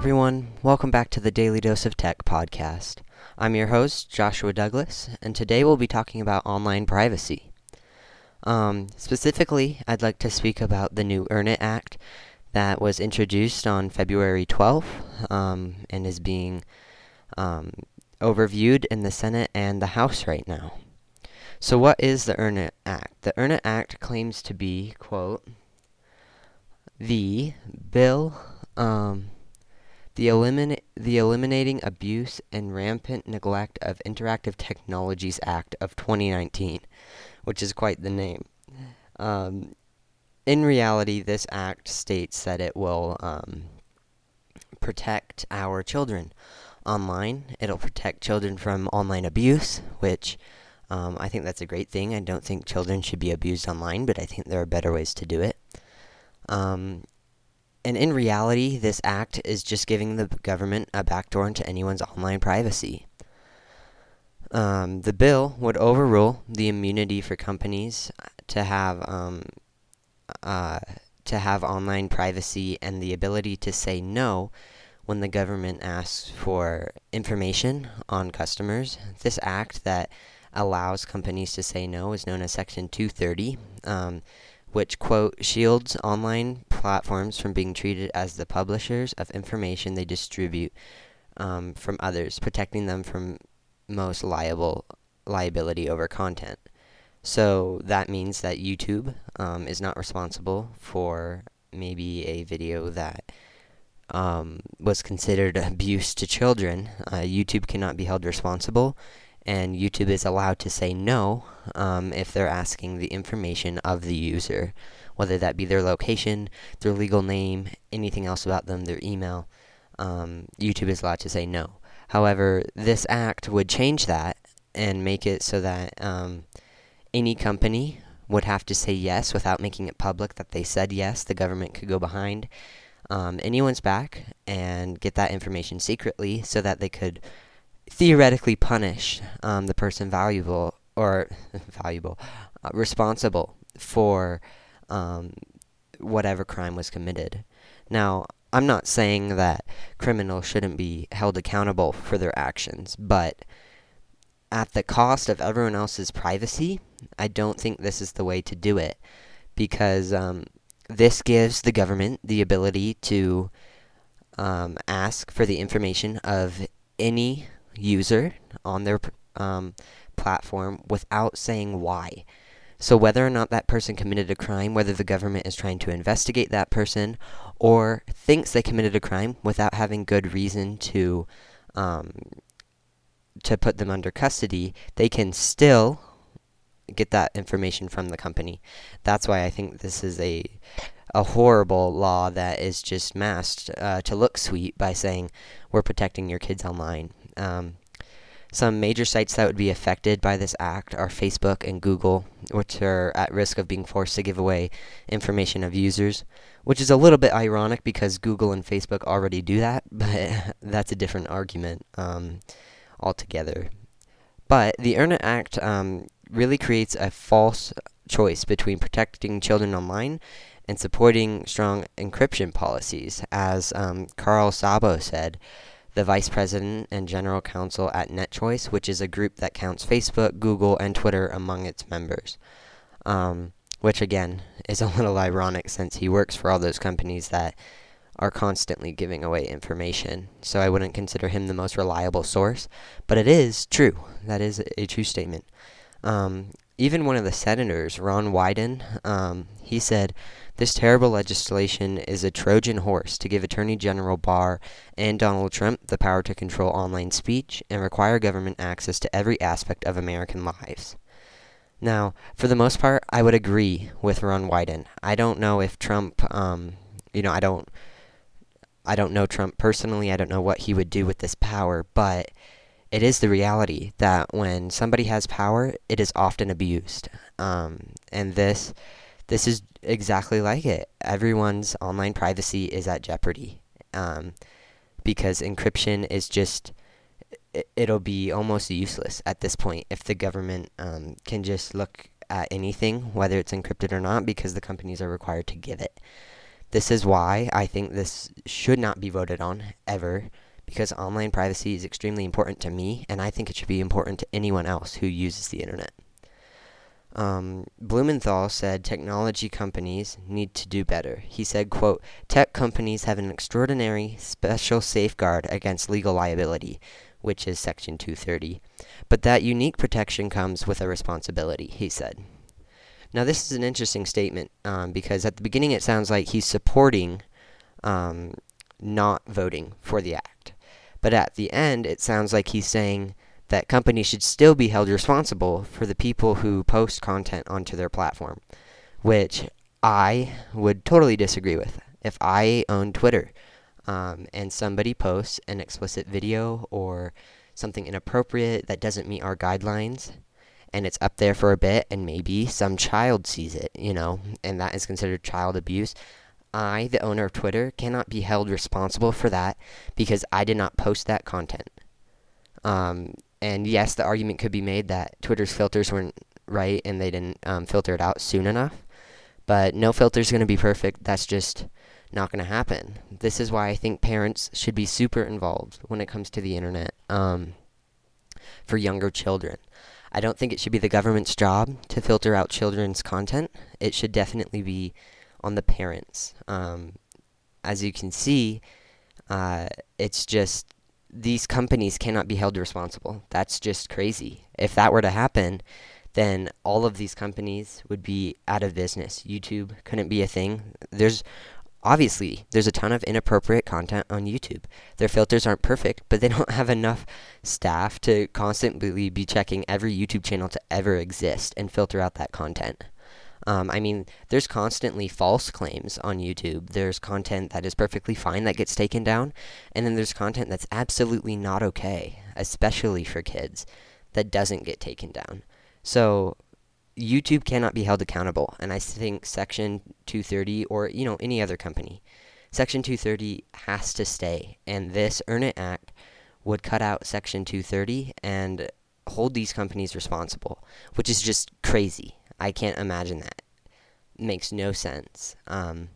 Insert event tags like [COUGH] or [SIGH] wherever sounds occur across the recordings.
everyone. Welcome back to the Daily Dose of Tech podcast. I'm your host, Joshua Douglas, and today we'll be talking about online privacy. Um, specifically, I'd like to speak about the new Earn It Act that was introduced on February 12th um, and is being um, overviewed in the Senate and the House right now. So, what is the Earn It Act? The Earn It Act claims to be, quote, the bill, um, the, eliminate, the Eliminating Abuse and Rampant Neglect of Interactive Technologies Act of 2019, which is quite the name. Um, in reality, this act states that it will um, protect our children online. It'll protect children from online abuse, which um, I think that's a great thing. I don't think children should be abused online, but I think there are better ways to do it. Um, and in reality, this act is just giving the government a backdoor into anyone's online privacy. Um, the bill would overrule the immunity for companies to have um, uh, to have online privacy and the ability to say no when the government asks for information on customers. This act that allows companies to say no is known as Section 230, um, which, quote, shields online platforms from being treated as the publishers of information they distribute um, from others, protecting them from most liable liability over content. So that means that YouTube um, is not responsible for maybe a video that um, was considered [LAUGHS] abuse to children. Uh, YouTube cannot be held responsible, and YouTube is allowed to say no um, if they're asking the information of the user, whether that be their location, their legal name, anything else about them, their email. Um, YouTube is allowed to say no. However, this act would change that and make it so that um, any company would have to say yes without making it public that they said yes. The government could go behind um, anyone's back and get that information secretly so that they could theoretically punish um, the person valuable or [LAUGHS] valuable uh, responsible for um, whatever crime was committed. Now, I'm not saying that criminals shouldn't be held accountable for their actions, but at the cost of everyone else's privacy, I don't think this is the way to do it because um, this gives the government the ability to um, ask for the information of any user on their um, platform without saying why. So, whether or not that person committed a crime, whether the government is trying to investigate that person or thinks they committed a crime without having good reason to um, to put them under custody, they can still get that information from the company. That's why I think this is a a horrible law that is just masked uh, to look sweet by saying we're protecting your kids online. Um, some major sites that would be affected by this act are Facebook and Google, which are at risk of being forced to give away information of users, which is a little bit ironic because Google and Facebook already do that, [LAUGHS] but that's a different argument um, altogether. But the Earn It Act um, really creates a false choice between protecting children online and supporting strong encryption policies. As um, Carl Szabo said, the vice president and general counsel at NetChoice, which is a group that counts Facebook, Google, and Twitter among its members. Um, which, again, is a little ironic since he works for all those companies that are constantly giving away information. So I wouldn't consider him the most reliable source. But it is true. That is a true statement. Um, even one of the senators, Ron Wyden, um, he said, This terrible legislation is a Trojan horse to give Attorney General Barr and Donald Trump the power to control online speech and require government access to every aspect of American lives. Now, for the most part, I would agree with Ron Wyden. I don't know if Trump, um, you know, I don't, I don't know Trump personally. I don't know what he would do with this power, but it is the reality that when somebody has power, it is often abused. Um, and this this is exactly like it. Everyone's online privacy is at jeopardy um, because encryption is just it'll be almost useless at this point if the government um, can just look at anything, whether it's encrypted or not, because the companies are required to give it. This is why I think this should not be voted on ever because online privacy is extremely important to me and I think it should be important to anyone else who uses the internet. Um, Blumenthal said technology companies need to do better. He said, quote, tech companies have an extraordinary special safeguard against legal liability, which is Section 230. But that unique protection comes with a responsibility, he said. Now, this is an interesting statement um, because at the beginning it sounds like he's supporting um, not voting for the act. But at the end, it sounds like he's saying that companies should still be held responsible for the people who post content onto their platform, which I would totally disagree with. If I own Twitter um, and somebody posts an explicit video or something inappropriate that doesn't meet our guidelines, and it's up there for a bit, and maybe some child sees it, you know, and that is considered child abuse. I, the owner of Twitter, cannot be held responsible for that because I did not post that content. Um, and yes, the argument could be made that Twitter's filters weren't right and they didn't um, filter it out soon enough. But no filter is going to be perfect. That's just not going to happen. This is why I think parents should be super involved when it comes to the internet um, for younger children. I don't think it should be the government's job to filter out children's content. It should definitely be on the parents. Um, as you can see, uh, it's just these companies cannot be held responsible. That's just crazy. If that were to happen, then all of these companies would be out of business. YouTube couldn't be a thing. There's obviously there's a ton of inappropriate content on YouTube. Their filters aren't perfect, but they don't [LAUGHS] have enough staff to constantly be checking every YouTube channel to ever exist and filter out that content. Um, I mean, there's constantly false claims on YouTube. There's content that is perfectly fine that gets taken down, and then there's content that's absolutely not okay, especially for kids, that doesn't get taken down. So, YouTube cannot be held accountable, and I think Section 230 or you know any other company, Section 230 has to stay, and this Earn It Act would cut out Section 230 and hold these companies responsible, which is just crazy. I can't imagine that. It makes no sense. Um,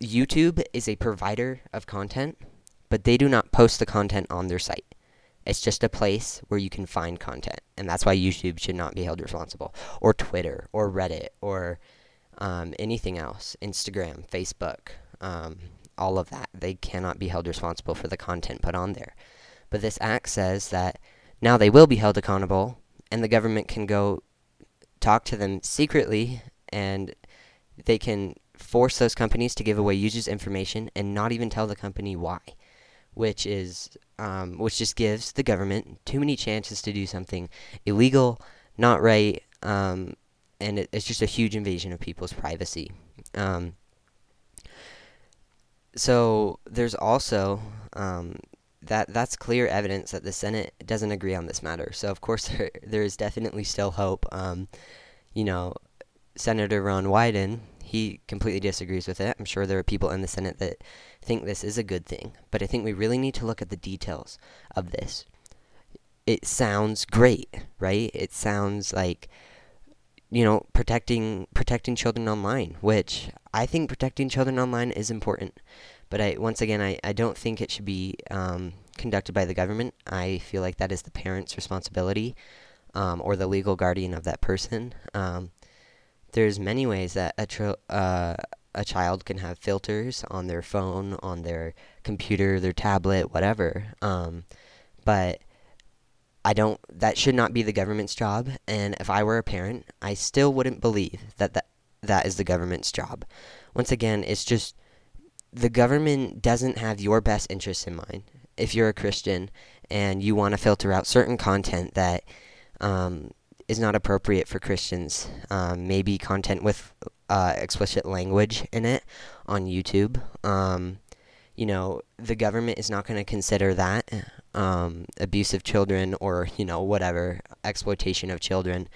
YouTube is a provider of content, but they do not post the content on their site. It's just a place where you can find content, and that's why YouTube should not be held responsible, or Twitter, or Reddit, or um, anything else, Instagram, Facebook, um, all of that. They cannot be held responsible for the content put on there. But this act says that now they will be held accountable, and the government can go talk to them secretly and they can force those companies to give away users' information and not even tell the company why, which is um, which just gives the government too many chances to do something illegal, not right, um, and it, it's just a huge invasion of people's privacy. Um, so there's also um, that that's clear evidence that the Senate doesn't agree on this matter. So of course [LAUGHS] there there is definitely still hope. Um, you know, Senator Ron Wyden he completely disagrees with it. I'm sure there are people in the Senate that think this is a good thing, but I think we really need to look at the details of this. It sounds great, right? It sounds like you know protecting protecting children online, which I think protecting children online is important. But I once again I, I don't think it should be um, conducted by the government. I feel like that is the parent's responsibility um, or the legal guardian of that person. Um, there's many ways that a tr- uh, a child can have filters on their phone, on their computer, their tablet, whatever. Um, but I don't. That should not be the government's job. And if I were a parent, I still wouldn't believe that that, that is the government's job. Once again, it's just the government doesn't have your best interests in mind. If you're a Christian and you want to filter out certain content that um, is not appropriate for Christians, um, maybe content with uh, explicit language in it on YouTube, um, you know, the government is not going to consider that um, abuse of children or, you know, whatever, exploitation of children.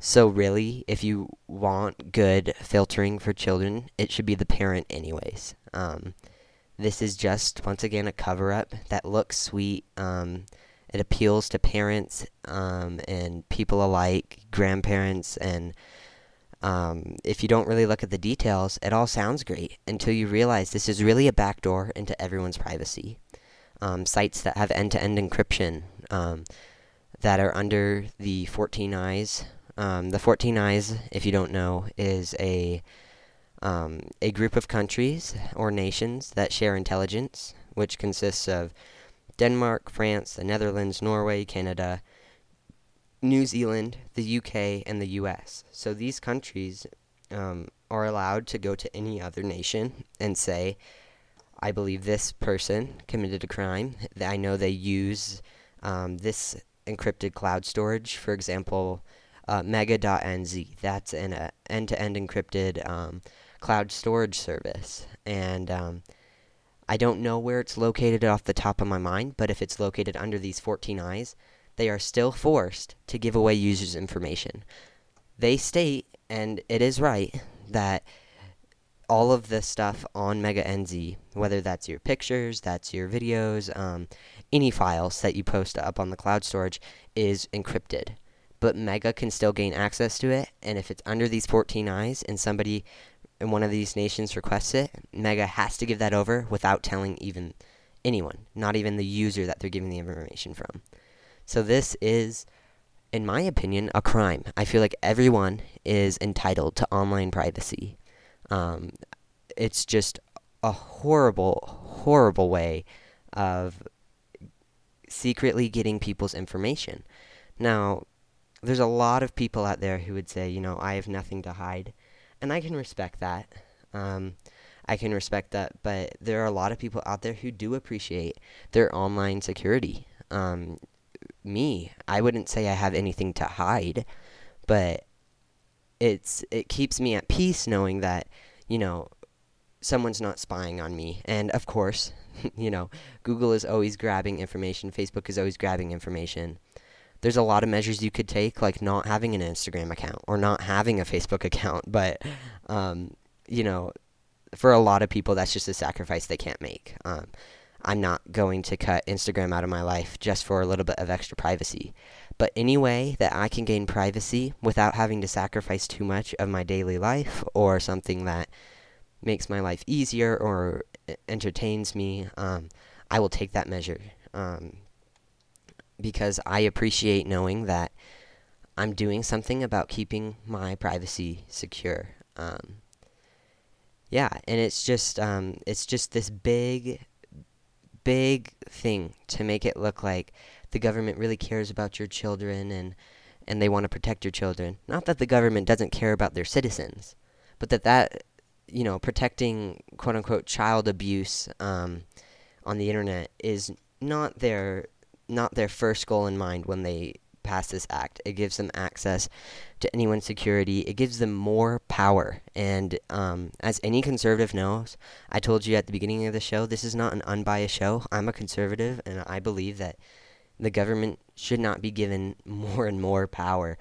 So really, if you want good filtering for children, it should be the parent anyways. Um, this is just, once again, a cover-up that looks sweet. Um, it appeals to parents um, and people alike, grandparents, and Um, if you don't really look at the details, it all sounds great until you realize this is really a backdoor into everyone's privacy. Um, sites that have end to end encryption um, that are under the 14 Eyes. Um, the 14 Eyes, if you don't know, is a um, a group of countries or nations that share intelligence, which consists of Denmark, France, the Netherlands, Norway, Canada, New Zealand, the UK, and the US. So these countries um, are allowed to go to any other nation and say, I believe this person committed a crime. I know they use um, this encrypted cloud storage. For example, uh, mega.nz. That's an uh, end-to-end encrypted um, cloud storage service. And um, I don't know where it's located off the top of my mind, but if it's located under these 14 eyes, they are still forced to give away users' information. They state, and it is right, that all of the stuff on Mega NZ, whether that's your pictures, that's your videos, um, any files that you post up on the cloud storage, is encrypted. But Mega can still gain access to it, and if it's under these 14 eyes and somebody in one of these nations requests it, Mega has to give that over without telling even anyone, not even the user that they're giving the information from. So this is, in my opinion, a crime. I feel like everyone is entitled to online privacy. Um, it's just a horrible, horrible way of secretly getting people's information. Now, there's a lot of people out there who would say, you know, I have nothing to hide. And I can respect that. Um, I can respect that. But there are a lot of people out there who do appreciate their online security. Um, me. I wouldn't say I have anything to hide, but it's it keeps me at peace knowing that, you know, someone's not spying on me. And of course, [LAUGHS] you know, Google is always grabbing information, Facebook is always grabbing information. There's a lot of measures you could take, like not having an Instagram account or not having a Facebook account, [LAUGHS] but um, you know, for a lot of people, that's just a sacrifice they can't make. Um, I'm not going to cut Instagram out of my life just for a little bit of extra privacy. But any way that I can gain privacy without having to sacrifice too much of my daily life or something that makes my life easier or entertains me, um, I will take that measure. Because I appreciate knowing that I'm doing something about keeping my privacy secure. Um, yeah, and it's just um, it's just this big big thing to make it look like the government really cares about your children and and they want to protect your children. Not that the government doesn't care about their citizens, but that that you know protecting quote unquote child abuse um, on the internet is not their not their first goal in mind when they pass this act. It gives them access to anyone's security. It gives them more power. And um, as any conservative knows, I told you at the beginning of the show, this is not an unbiased show. I'm a conservative, and I believe that the government should not be given [LAUGHS] more and more power.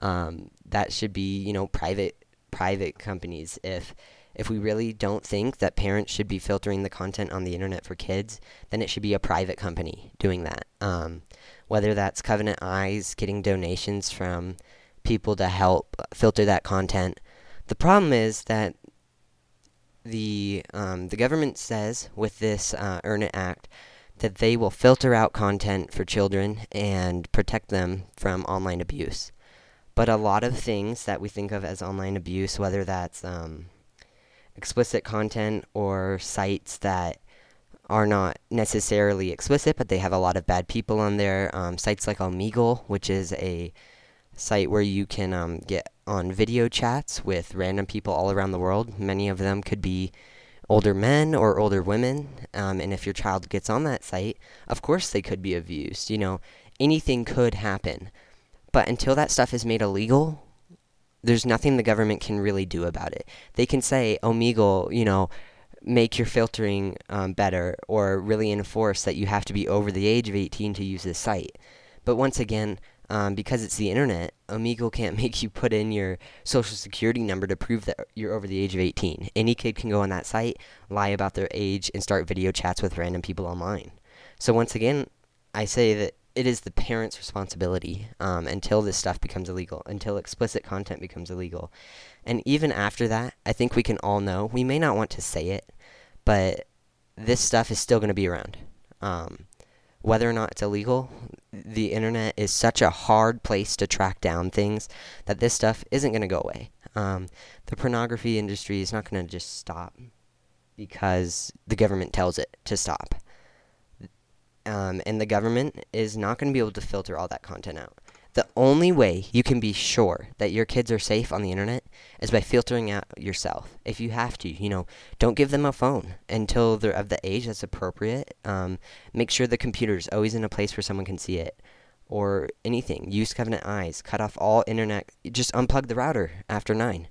Um, that should be, you know, private private companies. If if we really don't think that parents should be filtering the content on the internet for kids, then it should be a private company doing that. Um, whether that's Covenant Eyes getting donations from people to help filter that content. The problem is that the um, the government says with this uh, Earn It Act that they will filter out content for children and protect them from online abuse. But a lot of things that we think of as online abuse, whether that's um, explicit content or sites that are not necessarily explicit, but they have a lot of bad people on there. Um, sites like Omegle, which is a site where you can um, get on video chats with random people all around the world. Many of them could be older men or older women. Um, and if your child gets on that site, of course they could be abused. You know, anything could happen. But until that stuff is made illegal, there's nothing the government can really do about it. They can say, Omegle, you know, make your filtering um, better or really enforce that you have to be over the age of 18 to use this site. But once again, um, because it's the internet, Omegle can't [LAUGHS] make you put in your social security number to prove that you're over the age of 18. Any kid can go on that site, lie about their age, and start video chats with random people online. So once again, I say that it is the parent's responsibility um, until this stuff becomes illegal, until explicit content becomes illegal. And even after that, I think we can all know, we may not want to say it, but this stuff is still going to be around. Um, whether or not it's illegal, the internet is such a hard place to track down things that this stuff isn't going to go away. Um, the pornography industry is not going to just stop because the government tells it to stop um, and the government is not going to be able to filter all that content out. The only way you can be sure that your kids are safe on the internet is by filtering out yourself. If you have to, you know, don't give them a phone until they're of the age that's appropriate. Um, make sure the computer is always in a place where someone can see it, or anything. Use Covenant Eyes. Cut off all internet. Just unplug the router after nine.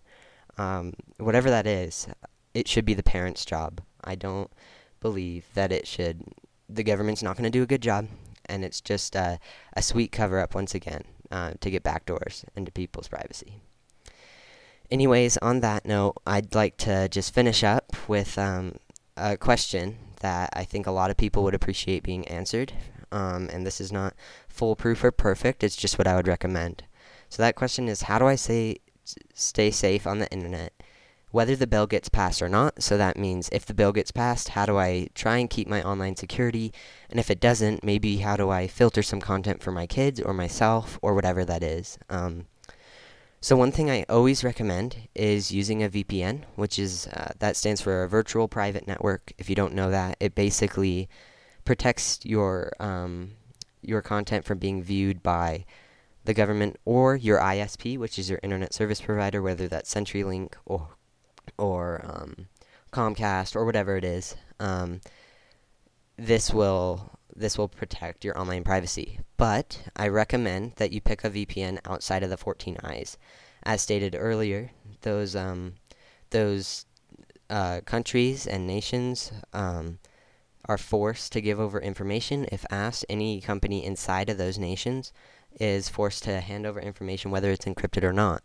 Um, whatever that is, it should be the parent's job. I don't believe that it should the government's not going to do a good job, and it's just uh, a sweet cover up once again uh, to get backdoors into people's privacy. Anyways, on that note, I'd like to just finish up with um, a question that I think a lot of people would appreciate being answered. Um, and this is not foolproof or perfect, it's just what I would recommend. So that question is how do I say stay safe on the internet whether the bill gets passed or not. So that means if the bill gets passed, how do I try and keep my online security? And if it doesn't, maybe how do I filter some content for my kids or myself or whatever that is. Um, so one thing I always recommend is using a VPN, which is uh, that stands for a virtual private network. If you don't know that, it basically protects your um, your content from being viewed by the government or your ISP, which is your internet service provider, whether that's CenturyLink or or um, Comcast or whatever it is, um, this will this will protect your online privacy. But I recommend that you pick a VPN outside of the 14 eyes. As stated earlier, those um, those uh, countries and nations um, are forced to give over information if asked. Any company inside of those nations is forced to hand over information whether it's encrypted or not.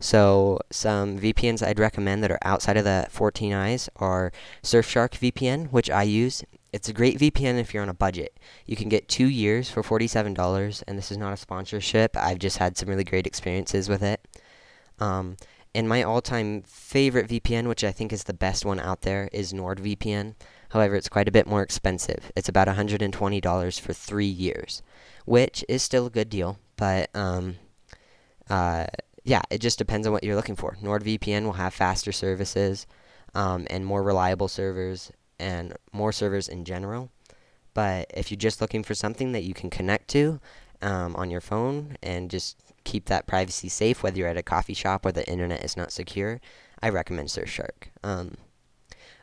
So some VPNs I'd recommend that are outside of the 14 eyes are Surfshark VPN, which I use. It's a great VPN if you're on a budget. You can get two years for $47, and this is not a sponsorship. I've just had some really great experiences with it. Um, and my all-time favorite VPN, which I think is the best one out there, is NordVPN. However, it's quite a bit more expensive. It's about $120 for three years, which is still a good deal, but um, uh, yeah, it just depends on what you're looking for. NordVPN will have faster services um, and more reliable servers and more servers in general. But if you're just looking for something that you can connect to um, on your phone and just keep that privacy safe, whether you're at a coffee shop or the internet is not secure, I recommend Surfshark. Um,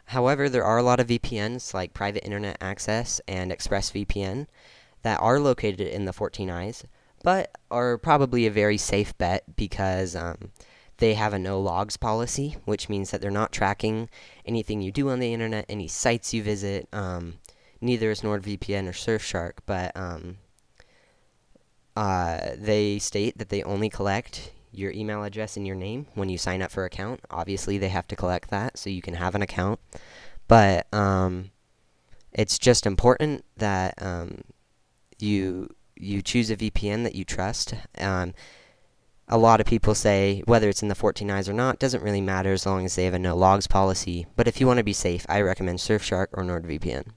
however, there are a lot of VPNs like Private Internet Access and ExpressVPN that are located in the 14 eyes but are probably a very safe bet because um, they have a no logs policy, which means that they're not tracking anything you do on the internet, any sites you visit. Um, neither is NordVPN or Surfshark, but um, uh, they state that they only collect your email address and your name when you sign up for an account. Obviously, they have to collect that so you can have an account. But um, it's just important that um, you you choose a VPN that you trust. Um, a lot of people say whether it's in the 14 eyes or not doesn't really matter as long as they have a no logs policy. But if you want to be safe, I recommend Surfshark or NordVPN.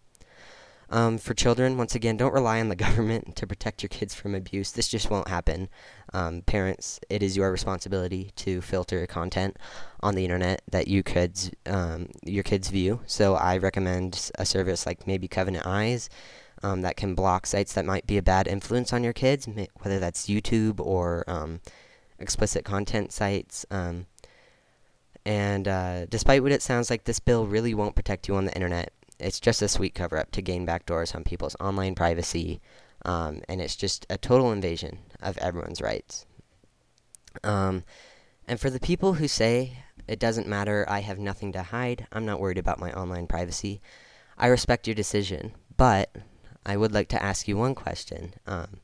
Um, for children, once again, don't rely on the [LAUGHS] government to protect your kids from abuse. This just won't happen. Um, parents, it is your responsibility to filter content on the internet that you kids um, your kids view. So I recommend a service like maybe Covenant Eyes um, that can block sites that might be a bad influence on your kids, whether that's YouTube or um, explicit content sites. Um, and uh, despite what it sounds like, this bill really won't protect you on the internet. It's just a sweet cover up to gain backdoors on people's online privacy, um, and it's just a total invasion of everyone's rights. Um, and for the people who say, it doesn't matter, I have nothing to hide, I'm not worried about my online privacy, I respect your decision, but I would like to ask you one question. Um,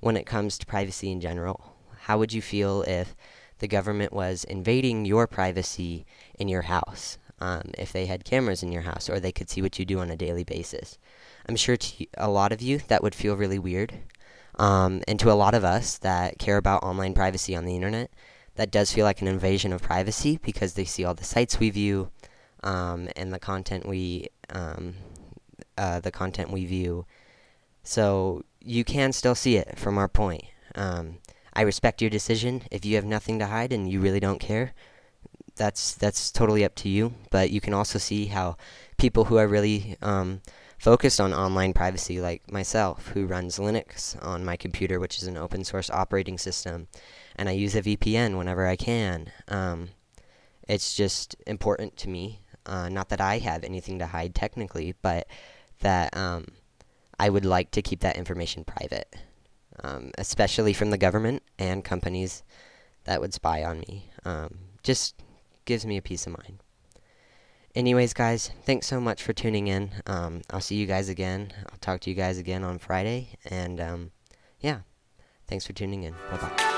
when it comes to privacy in general, how would you feel if the government was invading your privacy in your house? Um, if they had cameras in your house or they could see what you do on a daily basis. I'm sure to a lot of you that would feel really weird. Um, and to a lot of us that care about online privacy on the internet, that does feel like an invasion of privacy because they see all the sites we view um, and the content we um, uh, the content we view. So you can still see it from our point. Um, I respect your decision. If you have nothing to hide and you really don't care, that's that's totally up to you. But you can also see how people who are really um, focused on online privacy, like myself, who runs Linux on my computer, which is an open source operating system, and I use a VPN whenever I can. Um, it's just important to me. Uh, not that I have anything to hide technically, but that um, I would like to keep that information private, um, especially from the government and companies that would spy on me. Um, just gives me a peace of mind. Anyways, guys, thanks so much for tuning in. Um, I'll see you guys again. I'll talk to you guys again on Friday. And um, yeah, thanks for tuning in. Bye bye.